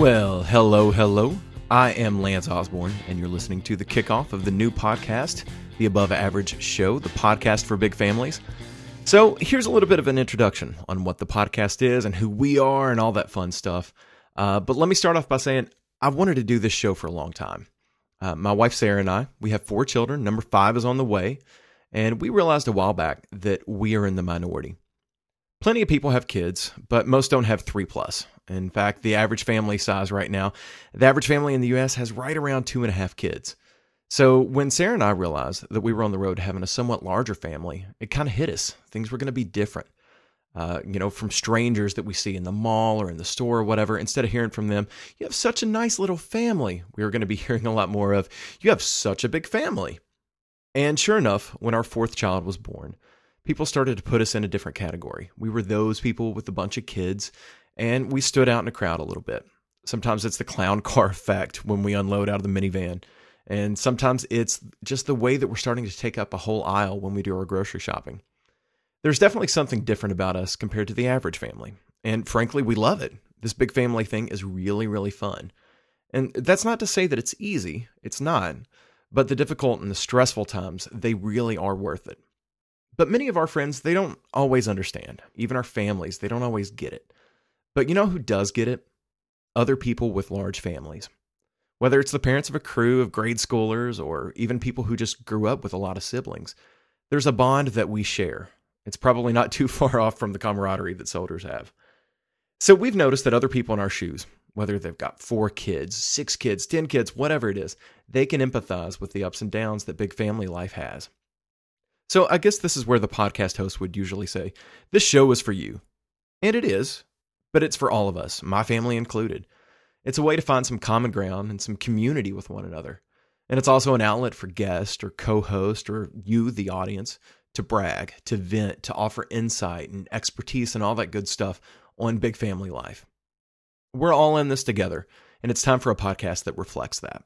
Well, hello, hello. I am Lance Osborne, and you're listening to the kickoff of the new podcast, The Above Average Show, the podcast for big families. So, here's a little bit of an introduction on what the podcast is and who we are and all that fun stuff. Uh, but let me start off by saying I've wanted to do this show for a long time. Uh, my wife Sarah and I, we have four children. Number five is on the way. And we realized a while back that we are in the minority. Plenty of people have kids, but most don't have three plus. In fact, the average family size right now, the average family in the US has right around two and a half kids. So when Sarah and I realized that we were on the road to having a somewhat larger family, it kind of hit us. Things were going to be different. Uh, you know, from strangers that we see in the mall or in the store or whatever, instead of hearing from them, you have such a nice little family, we were going to be hearing a lot more of, you have such a big family. And sure enough, when our fourth child was born, people started to put us in a different category. We were those people with a bunch of kids, and we stood out in a crowd a little bit. Sometimes it's the clown car effect when we unload out of the minivan. And sometimes it's just the way that we're starting to take up a whole aisle when we do our grocery shopping. There's definitely something different about us compared to the average family. And frankly, we love it. This big family thing is really, really fun. And that's not to say that it's easy, it's not. But the difficult and the stressful times, they really are worth it. But many of our friends, they don't always understand. Even our families, they don't always get it. But you know who does get it? Other people with large families. Whether it's the parents of a crew of grade schoolers or even people who just grew up with a lot of siblings, there's a bond that we share. It's probably not too far off from the camaraderie that soldiers have. So we've noticed that other people in our shoes, whether they've got four kids, six kids, 10 kids, whatever it is, they can empathize with the ups and downs that big family life has. So I guess this is where the podcast host would usually say, This show is for you. And it is, but it's for all of us, my family included. It's a way to find some common ground and some community with one another. And it's also an outlet for guest or co host or you, the audience, to brag, to vent, to offer insight and expertise and all that good stuff on big family life. We're all in this together, and it's time for a podcast that reflects that.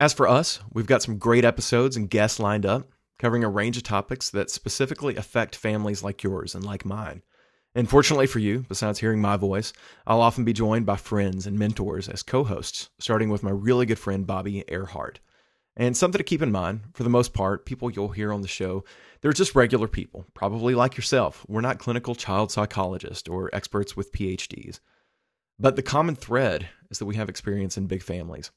As for us, we've got some great episodes and guests lined up, covering a range of topics that specifically affect families like yours and like mine. And fortunately for you, besides hearing my voice, I'll often be joined by friends and mentors as co hosts, starting with my really good friend Bobby Earhart. And something to keep in mind for the most part, people you'll hear on the show, they're just regular people, probably like yourself. We're not clinical child psychologists or experts with PhDs. But the common thread is that we have experience in big families.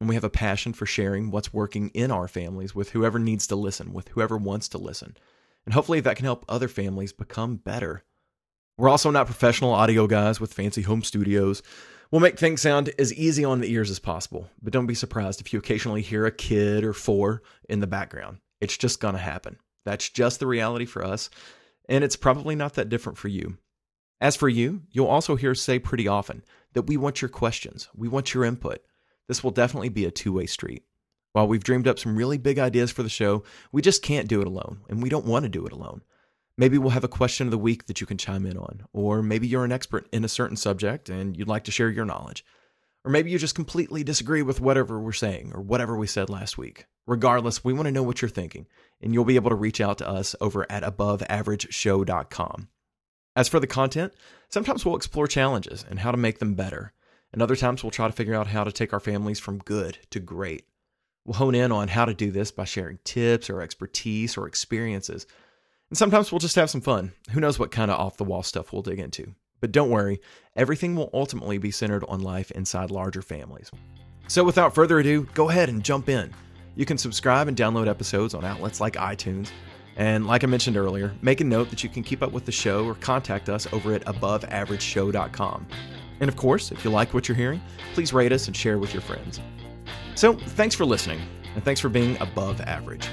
And we have a passion for sharing what's working in our families with whoever needs to listen, with whoever wants to listen. And hopefully that can help other families become better we're also not professional audio guys with fancy home studios. We'll make things sound as easy on the ears as possible, but don't be surprised if you occasionally hear a kid or four in the background. It's just going to happen. That's just the reality for us, and it's probably not that different for you. As for you, you'll also hear us say pretty often that we want your questions, we want your input. This will definitely be a two way street. While we've dreamed up some really big ideas for the show, we just can't do it alone, and we don't want to do it alone. Maybe we'll have a question of the week that you can chime in on. Or maybe you're an expert in a certain subject and you'd like to share your knowledge. Or maybe you just completely disagree with whatever we're saying or whatever we said last week. Regardless, we want to know what you're thinking, and you'll be able to reach out to us over at aboveaverageshow.com. As for the content, sometimes we'll explore challenges and how to make them better, and other times we'll try to figure out how to take our families from good to great. We'll hone in on how to do this by sharing tips or expertise or experiences and sometimes we'll just have some fun. Who knows what kind of off the wall stuff we'll dig into. But don't worry, everything will ultimately be centered on life inside larger families. So without further ado, go ahead and jump in. You can subscribe and download episodes on outlets like iTunes. And like I mentioned earlier, make a note that you can keep up with the show or contact us over at aboveaverageshow.com. And of course, if you like what you're hearing, please rate us and share with your friends. So, thanks for listening, and thanks for being above average.